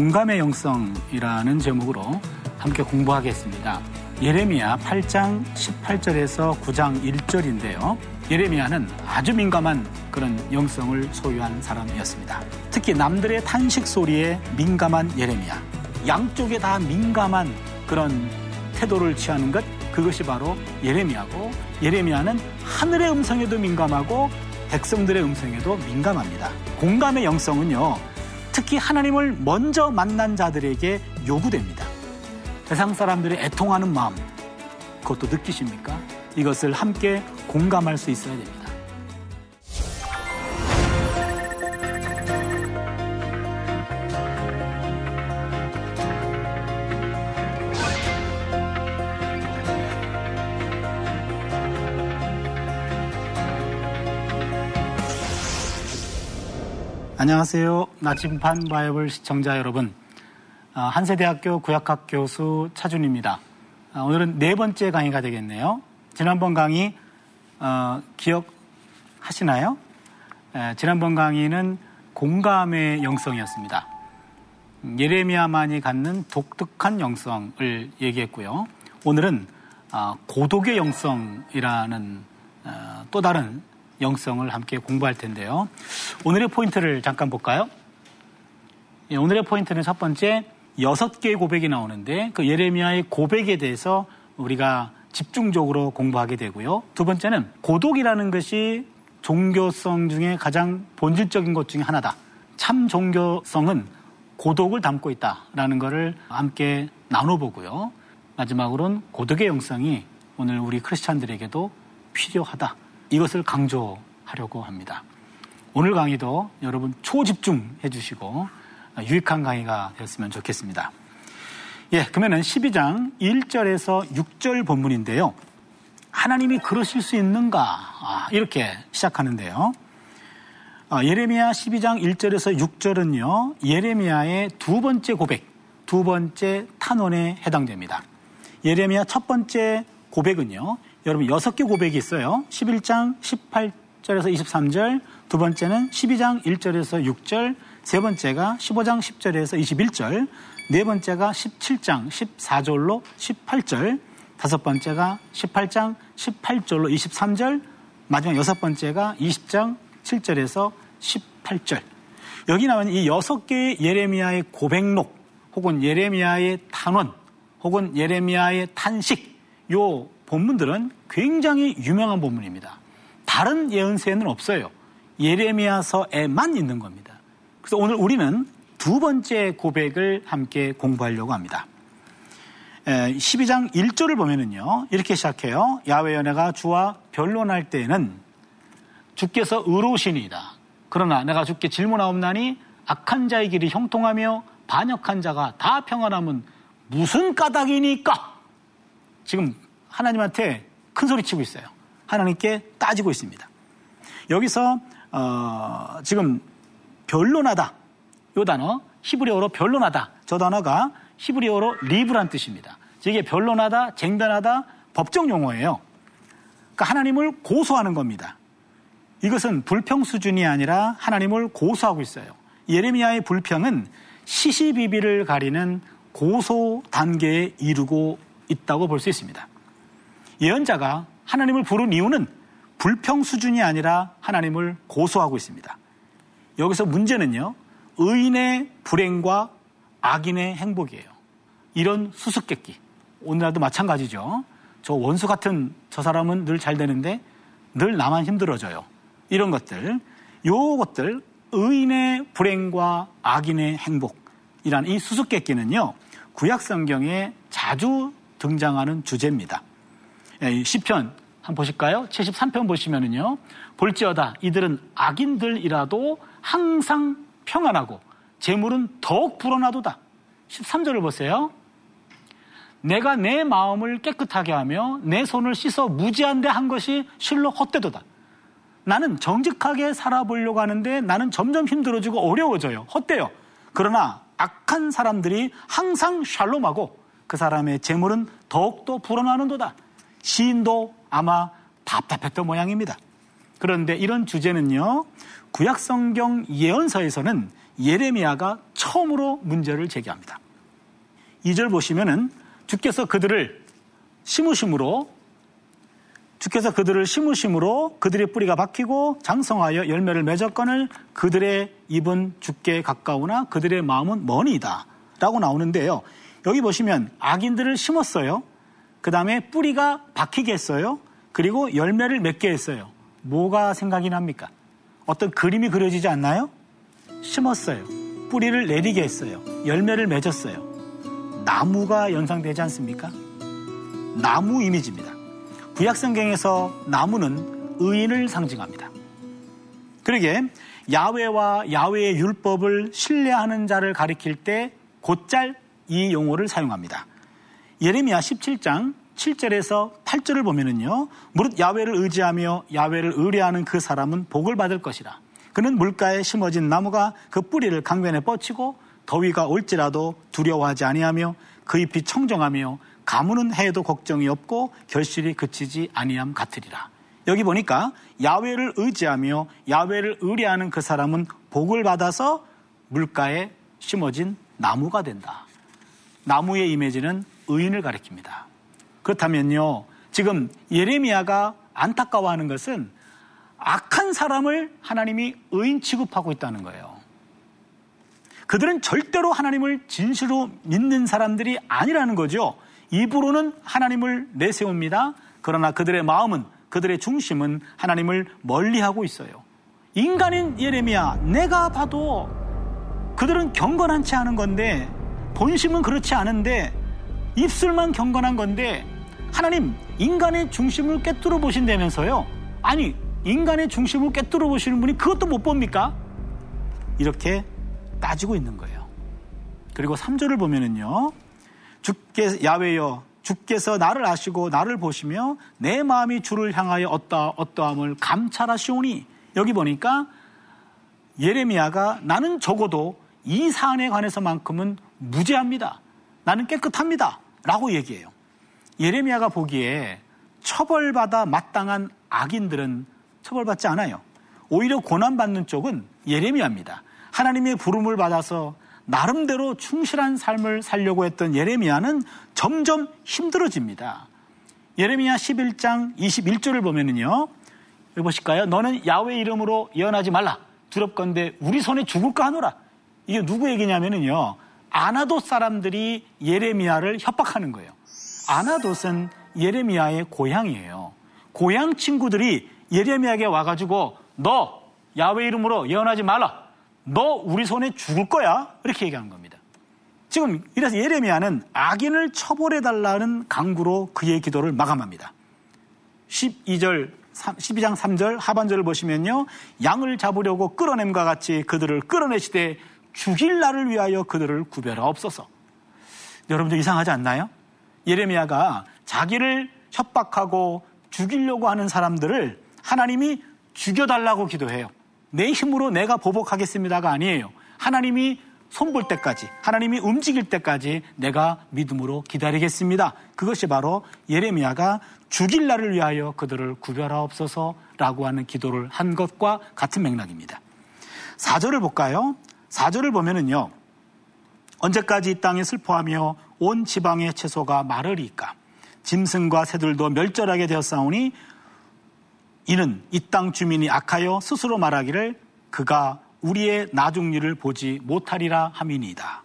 공감의 영성이라는 제목으로 함께 공부하겠습니다. 예레미야 8장 18절에서 9장 1절인데요. 예레미야는 아주 민감한 그런 영성을 소유한 사람이었습니다. 특히 남들의 탄식 소리에 민감한 예레미야. 양쪽에 다 민감한 그런 태도를 취하는 것 그것이 바로 예레미야고 예레미야는 하늘의 음성에도 민감하고 백성들의 음성에도 민감합니다. 공감의 영성은요. 특히 하나님을 먼저 만난 자들에게 요구됩니다. 세상 사람들이 애통하는 마음 그것도 느끼십니까? 이것을 함께 공감할 수 있어야 됩니다. 안녕하세요. 나침반 바이블 시청자 여러분. 아, 한세대학교 구약학 교수 차준입니다. 아, 오늘은 네 번째 강의가 되겠네요. 지난번 강의 어, 기억하시나요? 지난번 강의는 공감의 영성이었습니다. 예레미야만이 갖는 독특한 영성을 얘기했고요. 오늘은 아, 고독의 영성이라는 어, 또 다른 영성을 함께 공부할 텐데요. 오늘의 포인트를 잠깐 볼까요? 예, 오늘의 포인트는 첫 번째 여섯 개의 고백이 나오는데 그 예레미야의 고백에 대해서 우리가 집중적으로 공부하게 되고요. 두 번째는 고독이라는 것이 종교성 중에 가장 본질적인 것 중에 하나다. 참 종교성은 고독을 담고 있다라는 것을 함께 나눠보고요. 마지막으로는 고독의 영성이 오늘 우리 크리스찬들에게도 필요하다. 이것을 강조하려고 합니다. 오늘 강의도 여러분 초집중해 주시고 유익한 강의가 되었으면 좋겠습니다. 예, 그러면은 12장 1절에서 6절 본문인데요. 하나님이 그러실 수 있는가? 아, 이렇게 시작하는데요. 아, 예레미야 12장 1절에서 6절은요, 예레미야의 두 번째 고백, 두 번째 탄원에 해당됩니다. 예레미야 첫 번째 고백은요, 여러분 여섯 개 고백이 있어요. 11장 18절에서 23절, 두 번째는 12장 1절에서 6절, 세 번째가 15장 10절에서 21절, 네 번째가 17장 14절로 18절, 다섯 번째가 18장 18절로 23절, 마지막 여섯 번째가 20장 7절에서 18절. 여기 나온 이 여섯 개의 예레미야의 고백록, 혹은 예레미야의 탄원, 혹은 예레미야의 탄식, 요 본문들은 굉장히 유명한 본문입니다. 다른 예언서에는 없어요. 예레미야서에만 있는 겁니다. 그래서 오늘 우리는 두 번째 고백을 함께 공부하려고 합니다. 12장 1절을 보면은요, 이렇게 시작해요. 야외 연애가 주와 변론할 때에는 주께서 의로우시니이다. 그러나 내가 주께 질문하옵나니 악한 자의 길이 형통하며 반역한 자가 다 평안함은 무슨 까닭이니까? 지금 하나님한테 큰 소리 치고 있어요. 하나님께 따지고 있습니다. 여기서 어, 지금 변론하다. 요 단어 히브리어로 변론하다. 저 단어가 히브리어로 리브란 뜻입니다. 이게 변론하다, 쟁단하다 법정 용어예요. 그러니까 하나님을 고소하는 겁니다. 이것은 불평 수준이 아니라 하나님을 고소하고 있어요. 예레미야의 불평은 시시비비를 가리는 고소 단계에 이르고 있다고 볼 수 있습니다. 예언자가 하나님을 부른 이유는 불평 수준이 아니라 하나님을 고소하고 있습니다. 여기서 문제는요, 의인의 불행과 악인의 행복이에요. 이런 수수께끼. 오늘날도 마찬가지죠. 저 원수 같은 저 사람은 늘 잘 되는데 늘 나만 힘들어져요. 이런 것들. 요것들, 의인의 불행과 악인의 행복이란 이 수수께끼는요, 구약 성경에 자주 등장하는 주제입니다. 예, 시편 한번 보실까요? 73편 보시면은요. 볼지어다 이들은 악인들이라도 항상 평안하고 재물은 더욱 불어나도다. 13절을 보세요. 내가 내 마음을 깨끗하게 하며 내 손을 씻어 무지한데 한 것이 실로 헛되도다. 나는 정직하게 살아보려고 하는데 나는 점점 힘들어지고 어려워져요. 헛되요. 그러나 악한 사람들이 항상 샬롬하고 그 사람의 재물은 더욱더 불어나는도다. 시인도 아마 답답했던 모양입니다. 그런데 이런 주제는요, 구약성경 예언서에서는 예레미야가 처음으로 문제를 제기합니다. 2절 보시면은 주께서 그들을 심으심으로 주께서 그들을 심으심으로 그들의 뿌리가 박히고 장성하여 열매를 맺었거늘 그들의 입은 죽게 가까우나 그들의 마음은 머니이다. 라고 나오는데요. 여기 보시면 악인들을 심었어요. 그 다음에 뿌리가 박히게 했어요. 그리고 열매를 맺게 했어요. 뭐가 생각이 납니까? 어떤 그림이 그려지지 않나요? 심었어요. 뿌리를 내리게 했어요. 열매를 맺었어요. 나무가 연상되지 않습니까? 나무 이미지입니다. 구약성경에서 나무는 의인을 상징합니다. 그러게 야외와 야외의 율법을 신뢰하는 자를 가리킬 때 곧잘 이 용어를 사용합니다. 예레미야 17장 7절에서 8절을 보면은요. 무릇 야외를 의지하며 야외를 의뢰하는 그 사람은 복을 받을 것이라. 그는 물가에 심어진 나무가 그 뿌리를 강변에 뻗치고 더위가 올지라도 두려워하지 아니하며 그 잎이 청정하며 가무는 해도 걱정이 없고 결실이 그치지 아니함 같으리라. 여기 보니까 야외를 의지하며 야외를 의뢰하는 그 사람은 복을 받아서 물가에 심어진 나무가 된다. 나무의 이미지는 의인을 가리킵니다. 그렇다면요, 지금 예레미야가 안타까워하는 것은 악한 사람을 하나님이 의인 취급하고 있다는 거예요. 그들은 절대로 하나님을 진실로 믿는 사람들이 아니라는 거죠. 입으로는 하나님을 내세웁니다. 그러나 그들의 마음은 그들의 중심은 하나님을 멀리하고 있어요. 인간인 예레미야, 내가 봐도 그들은 경건한지 않은 건데 본심은 그렇지 않은데 입술만 경건한 건데 하나님 인간의 중심을 꿰뚫어 보신다면서요? 아니 인간의 중심을 꿰뚫어 보시는 분이 그것도 못 봅니까? 이렇게 따지고 있는 거예요. 그리고 3절을 보면은요. 주께 야외여 주께서 나를 아시고 나를 보시며 내 마음이 주를 향하여 어떠 어떠함을 감찰하시오니 여기 보니까 예레미야가 나는 적어도 이 사안에 관해서만큼은 무죄합니다. 나는 깨끗합니다. 라고 얘기해요. 예레미야가 보기에 처벌받아 마땅한 악인들은 처벌받지 않아요. 오히려 고난받는 쪽은 예레미야입니다. 하나님의 부름을 받아서 나름대로 충실한 삶을 살려고 했던 예레미야는 점점 힘들어집니다. 예레미야 11장 21절을 보면은요. 여기 보실까요? 너는 야외 이름으로 예언하지 말라. 두렵건대 우리 손에 죽을까 하노라. 이게 누구 얘기냐면은요. 아나돗 사람들이 예레미야를 협박하는 거예요. 아나돗은 예레미야의 고향이에요. 고향 친구들이 예레미야에게 와가지고 너 야외 이름으로 예언하지 말라. 너 우리 손에 죽을 거야. 이렇게 얘기하는 겁니다. 지금 이래서 예레미야는 악인을 처벌해 달라는 강구로 그의 기도를 마감합니다. 12절 12장 3절 하반절을 보시면요. 양을 잡으려고 끌어냄과 같이 그들을 끌어내시되 죽일 날을 위하여 그들을 구별하옵소서. 여러분들 이상하지 않나요? 예레미야가 자기를 협박하고 죽이려고 하는 사람들을 하나님이 죽여달라고 기도해요. 내 힘으로 내가 보복하겠습니다가 아니에요. 하나님이 손볼 때까지, 하나님이 움직일 때까지 내가 믿음으로 기다리겠습니다. 그것이 바로 예레미야가 죽일 날을 위하여 그들을 구별하옵소서라고 하는 기도를 한 것과 같은 맥락입니다. 4절을 볼까요? 4절을 보면은요. 언제까지 이 땅에 슬퍼하며 온 지방의 채소가 마르리까? 짐승과 새들도 멸절하게 되었사오니 이는 이 땅 주민이 악하여 스스로 말하기를 그가 우리의 나중일을 보지 못하리라 함이니이다.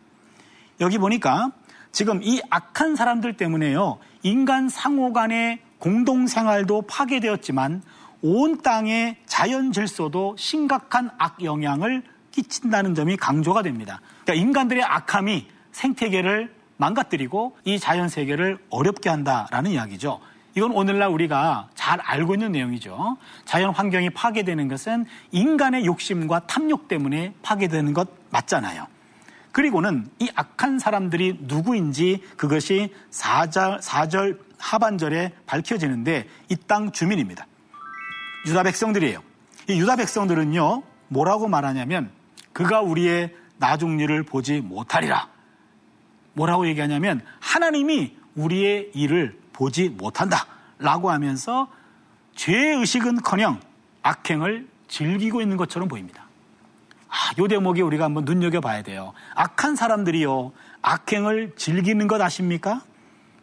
여기 보니까 지금 이 악한 사람들 때문에요. 인간 상호 간의 공동 생활도 파괴되었지만 온 땅의 자연 질서도 심각한 악 영향을 끼친다는 점이 강조가 됩니다. 그러니까 인간들의 악함이 생태계를 망가뜨리고 이 자연 세계를 어렵게 한다라는 이야기죠. 이건 오늘날 우리가 잘 알고 있는 내용이죠. 자연 환경이 파괴되는 것은 인간의 욕심과 탐욕 때문에 파괴되는 것 맞잖아요. 그리고는 이 악한 사람들이 누구인지 그것이 4절, 4절 하반절에 밝혀지는데 이 땅 주민입니다. 유다 백성들이에요. 이 유다 백성들은요, 뭐라고 말하냐면 그가 우리의 나중일을 보지 못하리라. 뭐라고 얘기하냐면 하나님이 우리의 일을 보지 못한다. 라고 하면서 죄의식은 커녕 악행을 즐기고 있는 것처럼 보입니다. 아, 요 대목에 우리가 한번 눈여겨봐야 돼요. 악한 사람들이요. 악행을 즐기는 것 아십니까?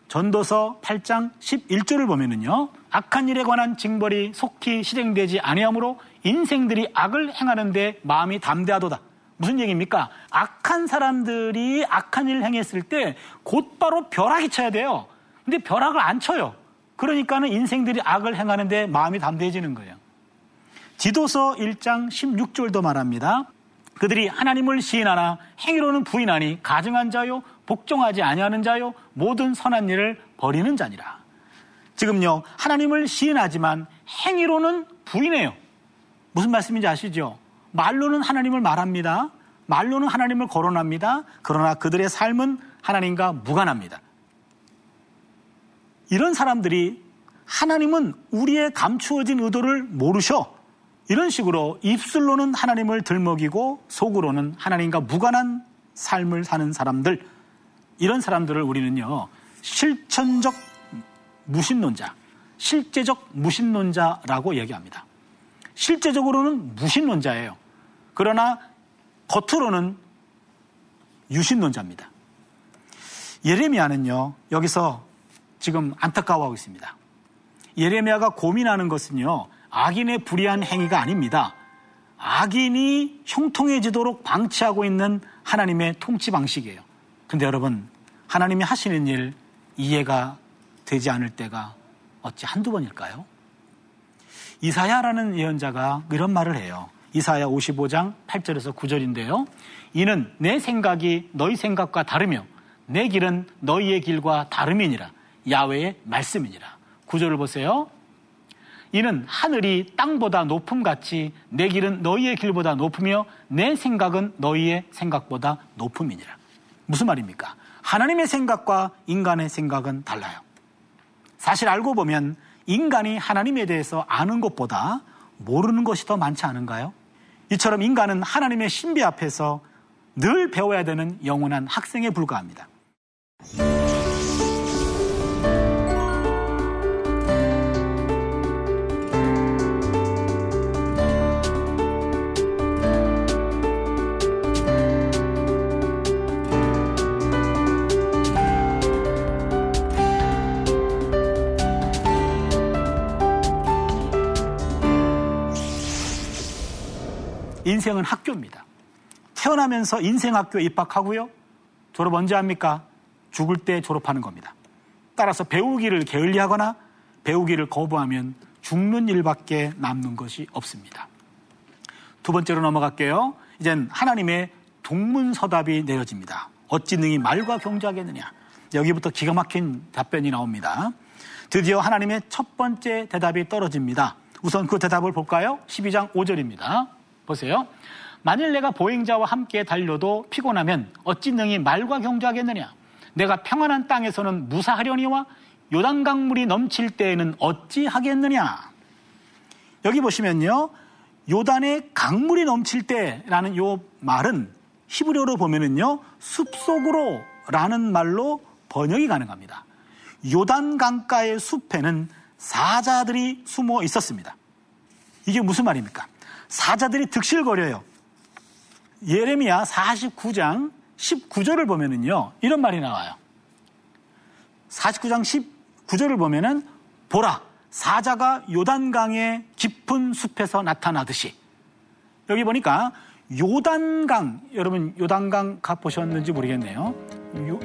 전도서 8장 11절을 보면은요. 악한 일에 관한 징벌이 속히 실행되지 아니하므로 인생들이 악을 행하는데 마음이 담대하도다. 무슨 얘기입니까? 악한 사람들이 악한 일을 행했을 때 곧바로 벼락이 쳐야 돼요. 근데 벼락을 안 쳐요. 그러니까는 인생들이 악을 행하는데 마음이 담대해지는 거예요. 지도서 1장 16절도 말합니다. 그들이 하나님을 시인하나 행위로는 부인하니 가증한 자요 복종하지 아니하는 자요 모든 선한 일을 버리는 자니라. 지금요 하나님을 시인하지만 행위로는 부인해요. 무슨 말씀인지 아시죠? 말로는 하나님을 말합니다. 말로는 하나님을 거론합니다. 그러나 그들의 삶은 하나님과 무관합니다. 이런 사람들이 하나님은 우리의 감추어진 의도를 모르셔. 이런 식으로 입술로는 하나님을 들먹이고 속으로는 하나님과 무관한 삶을 사는 사람들, 이런 사람들을 우리는요, 실천적 무신론자, 실제적 무신론자라고 얘기합니다. 실제적으로는 무신론자예요. 그러나 겉으로는 유신론자입니다. 예레미야는요, 여기서 지금 안타까워하고 있습니다. 예레미야가 고민하는 것은요, 악인의 불의한 행위가 아닙니다. 악인이 형통해지도록 방치하고 있는 하나님의 통치 방식이에요. 근데 여러분, 하나님이 하시는 일 이해가 되지 않을 때가 어찌 한두 번일까요? 이사야라는 예언자가 이런 말을 해요. 이사야 55장 8절에서 9절인데요. 이는 내 생각이 너희 생각과 다르며 내 길은 너희의 길과 다름이니라. 야외의 말씀이니라. 9절을 보세요. 이는 하늘이 땅보다 높음 같이 내 길은 너희의 길보다 높으며 내 생각은 너희의 생각보다 높음이니라. 무슨 말입니까? 하나님의 생각과 인간의 생각은 달라요. 사실 알고 보면 인간이 하나님에 대해서 아는 것보다 모르는 것이 더 많지 않은가요? 이처럼 인간은 하나님의 신비 앞에서 늘 배워야 되는 영원한 학생에 불과합니다. 인생은 학교입니다. 태어나면서 인생 학교 입학하고요. 졸업 언제 합니까? 죽을 때 졸업하는 겁니다. 따라서 배우기를 게을리하거나 배우기를 거부하면 죽는 일밖에 남는 것이 없습니다. 두 번째로 넘어갈게요. 이젠 하나님의 동문서답이 내려집니다. 어찌 능히 말과 경주하겠느냐. 여기부터 기가 막힌 답변이 나옵니다. 드디어 하나님의 첫 번째 대답이 떨어집니다. 우선 그 대답을 볼까요? 12장 5절입니다. 보세요. 만일 내가 보행자와 함께 달려도 피곤하면 어찌 능히 말과 경주하겠느냐? 내가 평안한 땅에서는 무사하려니와 요단 강물이 넘칠 때에는 어찌 하겠느냐? 여기 보시면요. 요단의 강물이 넘칠 때라는 요 말은 히브리어로 보면은요. 숲속으로라는 말로 번역이 가능합니다. 요단 강가의 숲에는 사자들이 숨어 있었습니다. 이게 무슨 말입니까? 사자들이 득실거려요. 예레미야 49장 19절을 보면은요, 이런 말이 나와요. 49장 19절을 보면은, 보라, 사자가 요단강의 깊은 숲에서 나타나듯이. 여기 보니까 요단강, 여러분 요단강 가 보셨는지 모르겠네요.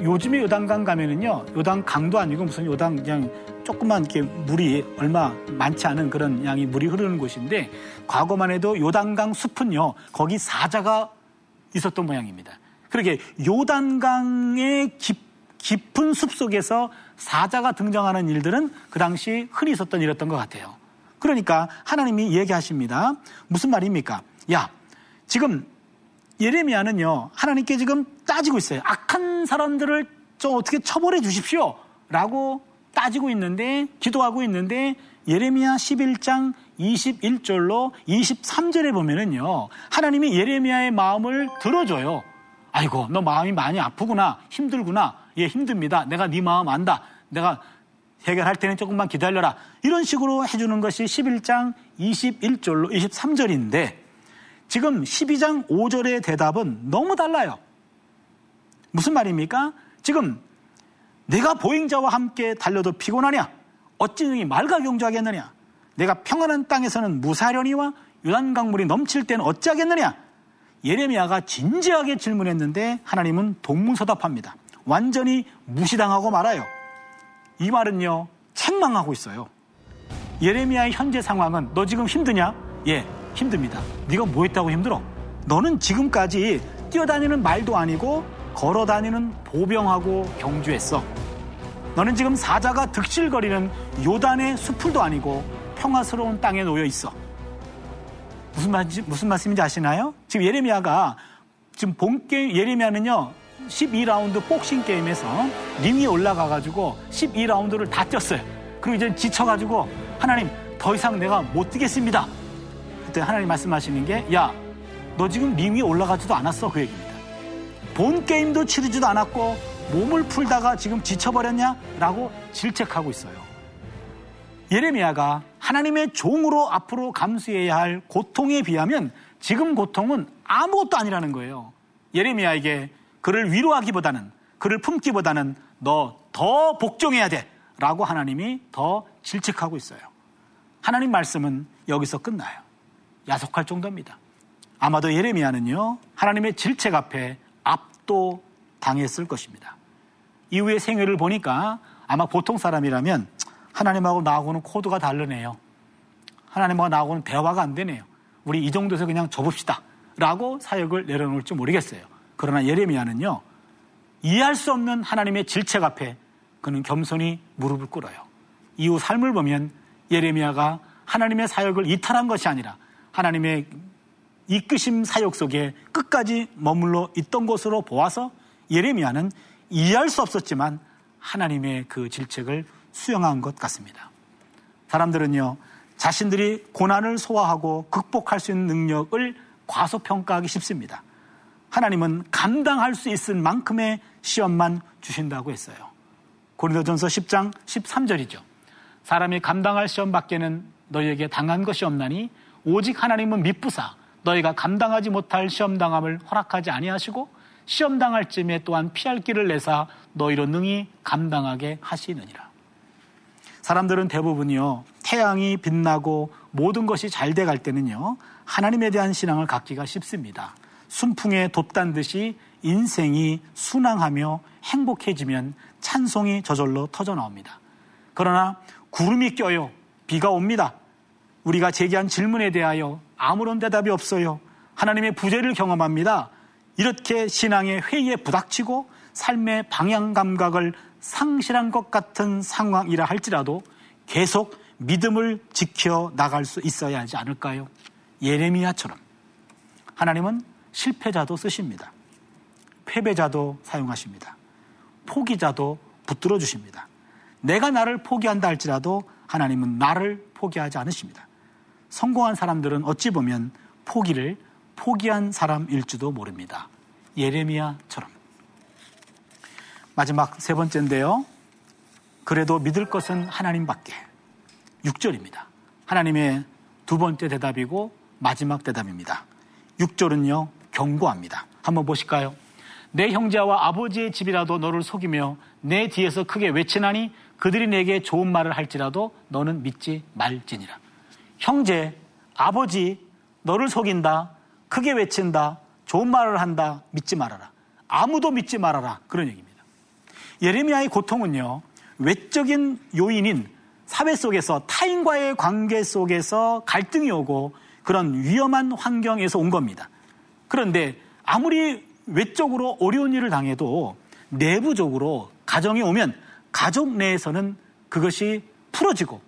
요, 즘에 요단강 가면은요, 요단강도 아니고 무슨 요단 그냥 조그만 이렇게 물이 얼마 많지 않은 그런 양이 물이 흐르는 곳인데, 과거만 해도 요단강 숲은요, 거기 사자가 있었던 모양입니다. 그렇게 요단강의 깊, 깊은 숲 속에서 사자가 등장하는 일들은 그 당시 흔히 있었던 일이었던 것 같아요. 그러니까 하나님이 얘기하십니다. 무슨 말입니까? 야, 지금 예레미야는요, 하나님께 지금 따지고 있어요. 악한 사람들을 좀 어떻게 처벌해 주십시오. 라고 따지고 있는데, 기도하고 있는데, 예레미야 11장 21절로 23절에 보면은요, 하나님이 예레미야의 마음을 들어줘요. 아이고, 너 마음이 많이 아프구나, 힘들구나, 예, 힘듭니다. 내가 네 마음 안다. 내가 해결할 때는 조금만 기다려라. 이런 식으로 해주는 것이 11장 21절로 23절인데, 지금 12장 5절의 대답은 너무 달라요. 무슨 말입니까? 지금 내가 보행자와 함께 달려도 피곤하냐? 어찌 능히 말과 경주하겠느냐? 내가 평안한 땅에서는 무사려니와 유단 강물이 넘칠 때는 어찌하겠느냐? 예레미야가 진지하게 질문했는데 하나님은 동문서답합니다. 완전히 무시당하고 말아요. 이 말은요, 책망하고 있어요. 예레미야의 현재 상황은 너 지금 힘드냐? 예, 힘듭니다. 네가 뭐 했다고 힘들어? 너는 지금까지 뛰어다니는 말도 아니고 걸어 다니는 보병하고 경주했어. 너는 지금 사자가 득실거리는 요단의 수풀도 아니고 평화스러운 땅에 놓여 있어. 무슨 말 무슨 말씀인지 아시나요? 지금 예레미야가 지금 본 게임 예레미야는요 12라운드 복싱 게임에서 링이 올라가가지고 12라운드를 다 뛰었어요. 그리고 이제 지쳐가지고 하나님 더 이상 내가 못 뛰겠습니다. 그때 하나님 말씀하시는 게 야 너 지금 링 위에 올라가지도 않았어 그 얘기입니다. 본 게임도 치르지도 않았고 몸을 풀다가 지금 지쳐버렸냐? 라고 질책하고 있어요. 예레미야가 하나님의 종으로 앞으로 감수해야 할 고통에 비하면 지금 고통은 아무것도 아니라는 거예요. 예레미야에게 그를 위로하기보다는 그를 품기보다는 너 더 복종해야 돼. 라고 하나님이 더 질책하고 있어요. 하나님 말씀은 여기서 끝나요. 야속할 정도입니다. 아마도 예레미야는요, 하나님의 질책 앞에 압도 당했을 것입니다. 이후의 생애를 보니까 아마 보통 사람이라면 하나님하고 나하고는 코드가 다르네요. 하나님하고 나하고는 대화가 안 되네요. 우리 이 정도에서 그냥 접읍시다. 라고 사역을 내려놓을지 모르겠어요. 그러나 예레미야는요, 이해할 수 없는 하나님의 질책 앞에 그는 겸손히 무릎을 꿇어요. 이후 삶을 보면 예레미야가 하나님의 사역을 이탈한 것이 아니라 하나님의 이끄심 사역 속에 끝까지 머물러 있던 것으로 보아서 예레미야는 이해할 수 없었지만 하나님의 그 질책을 수용한 것 같습니다. 사람들은요, 자신들이 고난을 소화하고 극복할 수 있는 능력을 과소평가하기 쉽습니다. 하나님은 감당할 수 있을 만큼의 시험만 주신다고 했어요. 고린도전서 10장 13절이죠. 사람이 감당할 시험 밖에는 너희에게 당한 것이 없나니 오직 하나님은 미쁘사 너희가 감당하지 못할 시험 당함을 허락하지 아니하시고 시험 당할 쯤에 또한 피할 길을 내사 너희로 능히 감당하게 하시느니라. 사람들은 대부분이요 태양이 빛나고 모든 것이 잘 돼갈 때는요 하나님에 대한 신앙을 갖기가 쉽습니다. 순풍에 돛단 듯이 인생이 순항하며 행복해지면 찬송이 저절로 터져 나옵니다. 그러나 구름이 껴요. 비가 옵니다. 우리가 제기한 질문에 대하여 아무런 대답이 없어요. 하나님의 부재를 경험합니다. 이렇게 신앙의 회의에 부닥치고 삶의 방향 감각을 상실한 것 같은 상황이라 할지라도 계속 믿음을 지켜 나갈 수 있어야 하지 않을까요? 예레미야처럼 하나님은 실패자도 쓰십니다. 패배자도 사용하십니다. 포기자도 붙들어 주십니다. 내가 나를 포기한다 할지라도 하나님은 나를 포기하지 않으십니다. 성공한 사람들은 어찌 보면 포기를 포기한 사람일지도 모릅니다. 예레미야처럼. 마지막 세 번째인데요. 그래도 믿을 것은 하나님밖에. 6절입니다. 하나님의 두 번째 대답이고 마지막 대답입니다. 6절은요, 경고합니다. 한번 보실까요? 내 형제와 아버지의 집이라도 너를 속이며 내 뒤에서 크게 외치나니 그들이 내게 좋은 말을 할지라도 너는 믿지 말지니라. 형제, 아버지, 너를 속인다, 크게 외친다, 좋은 말을 한다, 믿지 말아라. 아무도 믿지 말아라. 그런 얘기입니다. 예레미야의 고통은요, 외적인 요인인 사회 속에서 타인과의 관계 속에서 갈등이 오고 그런 위험한 환경에서 온 겁니다. 그런데 아무리 외적으로 어려운 일을 당해도 내부적으로 가정이 오면 가족 내에서는 그것이 풀어지고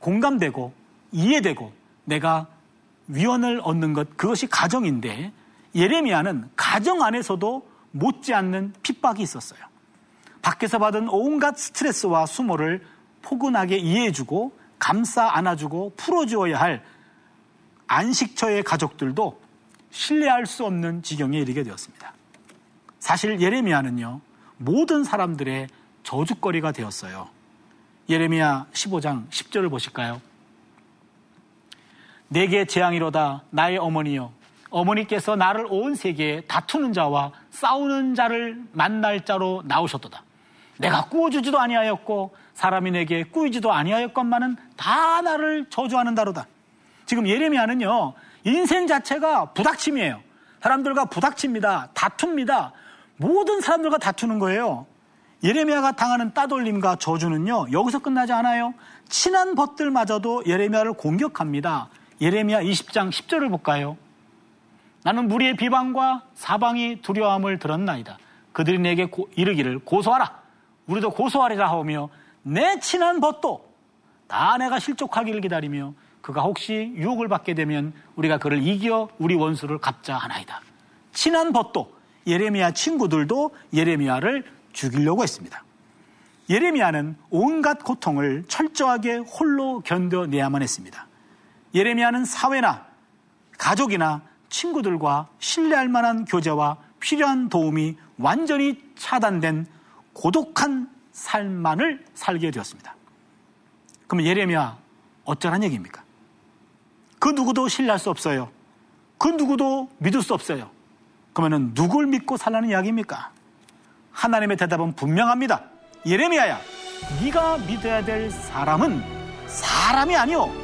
공감되고 이해되고 내가 위원을 얻는 것 그것이 가정인데 예레미야는 가정 안에서도 못지않는 핍박이 있었어요. 밖에서 받은 온갖 스트레스와 수모를 포근하게 이해해주고 감싸 안아주고 풀어주어야 할 안식처의 가족들도 신뢰할 수 없는 지경에 이르게 되었습니다. 사실 예레미야는요, 모든 사람들의 저주거리가 되었어요. 예레미야 15장 10절을 보실까요? 내게 재앙이로다 나의 어머니여 어머니께서 나를 온 세계에 다투는 자와 싸우는 자를 만날 자로 나오셨도다. 내가 꾸어주지도 아니하였고 사람이 내게 꾸이지도 아니하였건만은 다 나를 저주하는 다로다. 지금 예레미야는요 인생 자체가 부닥침이에요. 사람들과 부닥칩니다. 다툽니다. 모든 사람들과 다투는 거예요. 예레미야가 당하는 따돌림과 저주는요 여기서 끝나지 않아요. 친한 벗들마저도 예레미야를 공격합니다. 예레미야 20장 10절을 볼까요? 나는 무리의 비방과 사방이 두려움을 들었나이다. 그들이 내게 고, 이르기를 고소하라. 우리도 고소하리라 하오며 내 친한 벗도 다 내가 실족하기를 기다리며 그가 혹시 유혹을 받게 되면 우리가 그를 이겨 우리 원수를 갚자 하나이다. 친한 벗도 예레미야 친구들도 예레미야를 죽이려고 했습니다. 예레미야는 온갖 고통을 철저하게 홀로 견뎌내야만 했습니다. 예레미야는 사회나 가족이나 친구들과 신뢰할 만한 교제와 필요한 도움이 완전히 차단된 고독한 삶만을 살게 되었습니다. 그럼 예레미야 어쩌란 얘기입니까? 그 누구도 신뢰할 수 없어요. 그 누구도 믿을 수 없어요. 그러면 누굴 믿고 살라는 이야기입니까? 하나님의 대답은 분명합니다. 예레미야야, 네가 믿어야 될 사람은 사람이 아니요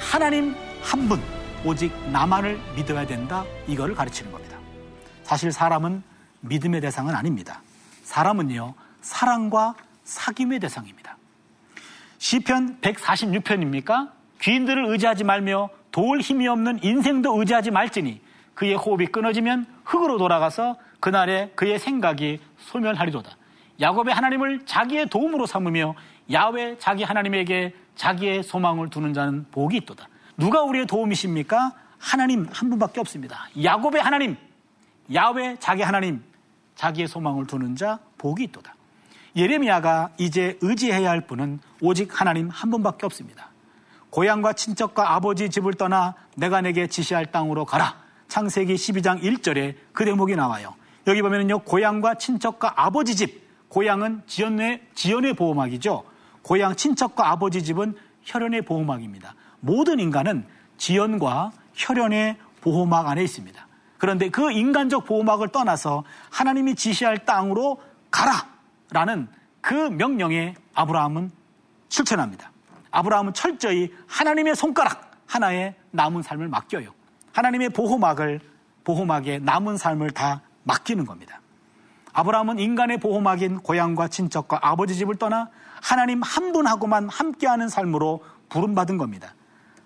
하나님 한 분, 오직 나만을 믿어야 된다. 이거를 가르치는 겁니다. 사실 사람은 믿음의 대상은 아닙니다. 사람은요, 사랑과 사귐의 대상입니다. 시편 146편입니까? 귀인들을 의지하지 말며 도울 힘이 없는 인생도 의지하지 말지니 그의 호흡이 끊어지면 흙으로 돌아가서 그날에 그의 생각이 소멸하리로다. 야곱의 하나님을 자기의 도움으로 삼으며 야외 자기 하나님에게 자기의 소망을 두는 자는 복이 있도다. 누가 우리의 도움이십니까? 하나님 한 분밖에 없습니다. 야곱의 하나님, 야외 자기 하나님, 자기의 소망을 두는 자 복이 있도다. 예레미야가 이제 의지해야 할 분은 오직 하나님 한 분밖에 없습니다. 고향과 친척과 아버지 집을 떠나 내가 내게 지시할 땅으로 가라. 창세기 12장 1절에 그 대목이 나와요. 여기 보면요. 고향과 친척과 아버지 집. 고향은 지연의, 지연의 보호막이죠. 고향 친척과 아버지 집은 혈연의 보호막입니다. 모든 인간은 지연과 혈연의 보호막 안에 있습니다. 그런데 그 인간적 보호막을 떠나서 하나님이 지시할 땅으로 가라! 라는 그 명령에 아브라함은 실천합니다. 아브라함은 철저히 하나님의 손가락 하나에 남은 삶을 맡겨요. 하나님의 보호막을, 보호막에 남은 삶을 다 맡기는 겁니다. 아브라함은 인간의 보호막인 고향과 친척과 아버지 집을 떠나 하나님 한 분하고만 함께하는 삶으로 부름받은 겁니다.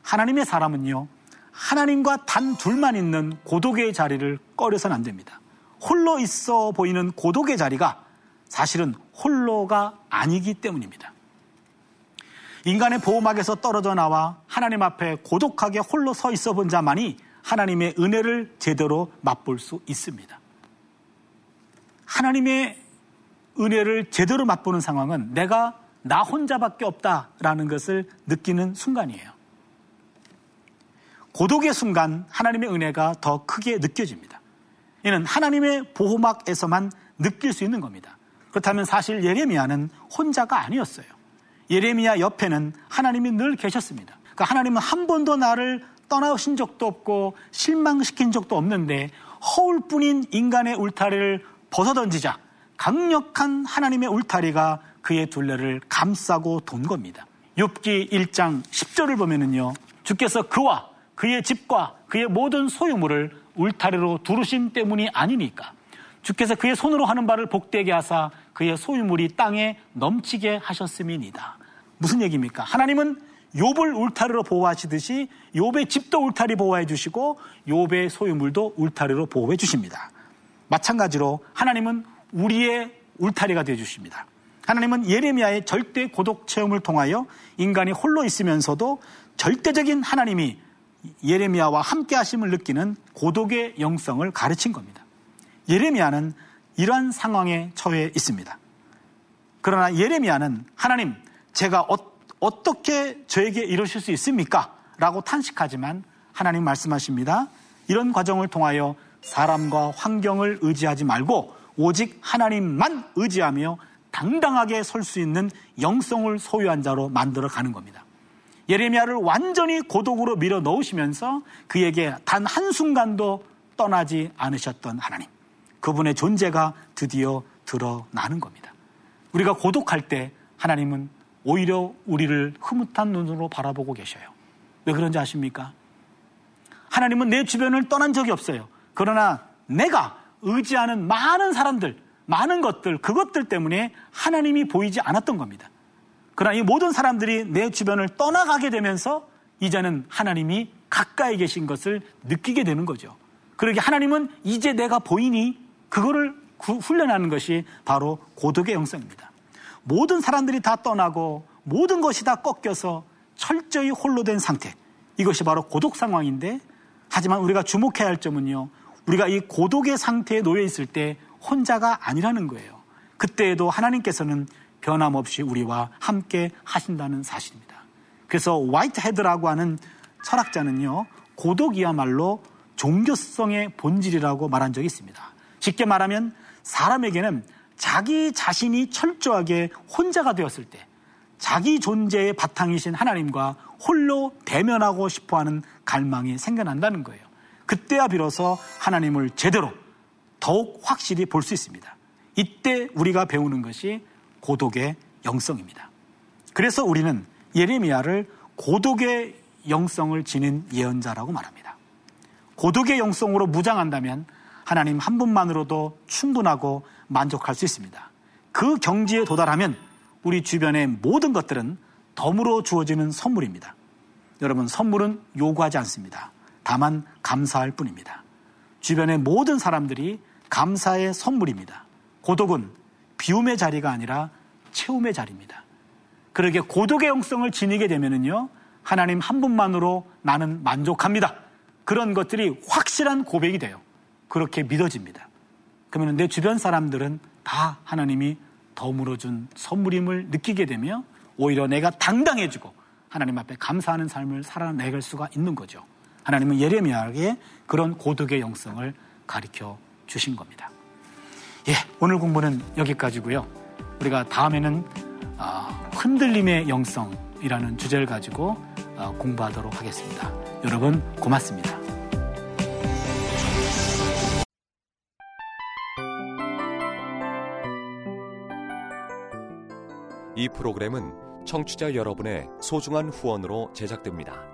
하나님의 사람은요, 하나님과 단 둘만 있는 고독의 자리를 꺼려서는 안 됩니다. 홀로 있어 보이는 고독의 자리가 사실은 홀로가 아니기 때문입니다. 인간의 보호막에서 떨어져 나와 하나님 앞에 고독하게 홀로 서 있어 본 자만이 하나님의 은혜를 제대로 맛볼 수 있습니다. 하나님의 은혜를 제대로 맛보는 상황은 내가 나 혼자밖에 없다라는 것을 느끼는 순간이에요. 고독의 순간 하나님의 은혜가 더 크게 느껴집니다. 이는 하나님의 보호막에서만 느낄 수 있는 겁니다. 그렇다면 사실 예레미야는 혼자가 아니었어요. 예레미야 옆에는 하나님이 늘 계셨습니다. 그러니까 하나님은 한 번도 나를 떠나신 적도 없고 실망시킨 적도 없는데 허울뿐인 인간의 울타리를 벗어던지자 강력한 하나님의 울타리가 그의 둘레를 감싸고 돈 겁니다. 욥기 1장 10절을 보면은요. 주께서 그와 그의 집과 그의 모든 소유물을 울타리로 두르신 때문이 아니니까 주께서 그의 손으로 하는 바를 복되게 하사 그의 소유물이 땅에 넘치게 하셨음이니다. 무슨 얘기입니까? 하나님은 욥을 울타리로 보호하시듯이 욥의 집도 울타리 보호해 주시고 욥의 소유물도 울타리로 보호해 주십니다. 마찬가지로 하나님은 우리의 울타리가 되어 주십니다. 하나님은 예레미야의 절대 고독 체험을 통하여 인간이 홀로 있으면서도 절대적인 하나님이 예레미야와 함께 하심을 느끼는 고독의 영성을 가르친 겁니다. 예레미야는 이러한 상황에 처해 있습니다. 그러나 예레미야는 하나님, 제가 어, 떻게 저에게 이러실 수 있습니까? 라고 탄식하지만 하나님 말씀하십니다. 이런 과정을 통하여 사람과 환경을 의지하지 말고 오직 하나님만 의지하며 당당하게 설 수 있는 영성을 소유한 자로 만들어 가는 겁니다. 예레미야를 완전히 고독으로 밀어 넣으시면서 그에게 단 한순간도 떠나지 않으셨던 하나님. 그분의 존재가 드디어 드러나는 겁니다. 우리가 고독할 때 하나님은 오히려 우리를 흐뭇한 눈으로 바라보고 계셔요. 왜 그런지 아십니까? 하나님은 내 주변을 떠난 적이 없어요. 그러나 내가 의지하는 많은 사람들, 많은 것들, 그것들 때문에 하나님이 보이지 않았던 겁니다. 그러나 이 모든 사람들이 내 주변을 떠나가게 되면서 이제는 하나님이 가까이 계신 것을 느끼게 되는 거죠. 그러게 하나님은 이제 내가 보이니 그거를 훈련하는 것이 바로 고독의 영성입니다. 모든 사람들이 다 떠나고 모든 것이 다 꺾여서 철저히 홀로 된 상태. 이것이 바로 고독 상황인데 하지만 우리가 주목해야 할 점은요. 우리가 이 고독의 상태에 놓여 있을 때 혼자가 아니라는 거예요. 그때에도 하나님께서는 변함없이 우리와 함께 하신다는 사실입니다. 그래서 화이트 헤드라고 하는 철학자는요. 고독이야말로 종교성의 본질이라고 말한 적이 있습니다. 쉽게 말하면 사람에게는 자기 자신이 철저하게 혼자가 되었을 때 자기 존재의 바탕이신 하나님과 홀로 대면하고 싶어 하는 갈망이 생겨난다는 거예요. 그때야 비로소 하나님을 제대로 더욱 확실히 볼 수 있습니다. 이때 우리가 배우는 것이 고독의 영성입니다. 그래서 우리는 예레미야를 고독의 영성을 지닌 예언자라고 말합니다. 고독의 영성으로 무장한다면 하나님 한 분만으로도 충분하고 만족할 수 있습니다. 그 경지에 도달하면 우리 주변의 모든 것들은 덤으로 주어지는 선물입니다. 여러분, 선물은 요구하지 않습니다. 다만 감사할 뿐입니다. 주변의 모든 사람들이 감사의 선물입니다. 고독은 비움의 자리가 아니라 채움의 자리입니다. 그러게 고독의 영성을 지니게 되면은요, 하나님 한 분만으로 나는 만족합니다. 그런 것들이 확실한 고백이 돼요. 그렇게 믿어집니다. 그러면 내 주변 사람들은 다 하나님이 덤으로 준 선물임을 느끼게 되며 오히려 내가 당당해지고 하나님 앞에 감사하는 삶을 살아내갈 수가 있는 거죠. 하나님은 예레미야에게 그런 고독의 영성을 가르쳐 주신 겁니다. 예, 오늘 공부는 여기까지고요. 우리가 다음에는 어, 흔들림의 영성이라는 주제를 가지고 어, 공부하도록 하겠습니다. 여러분 고맙습니다. 이 프로그램은 청취자 여러분의 소중한 후원으로 제작됩니다.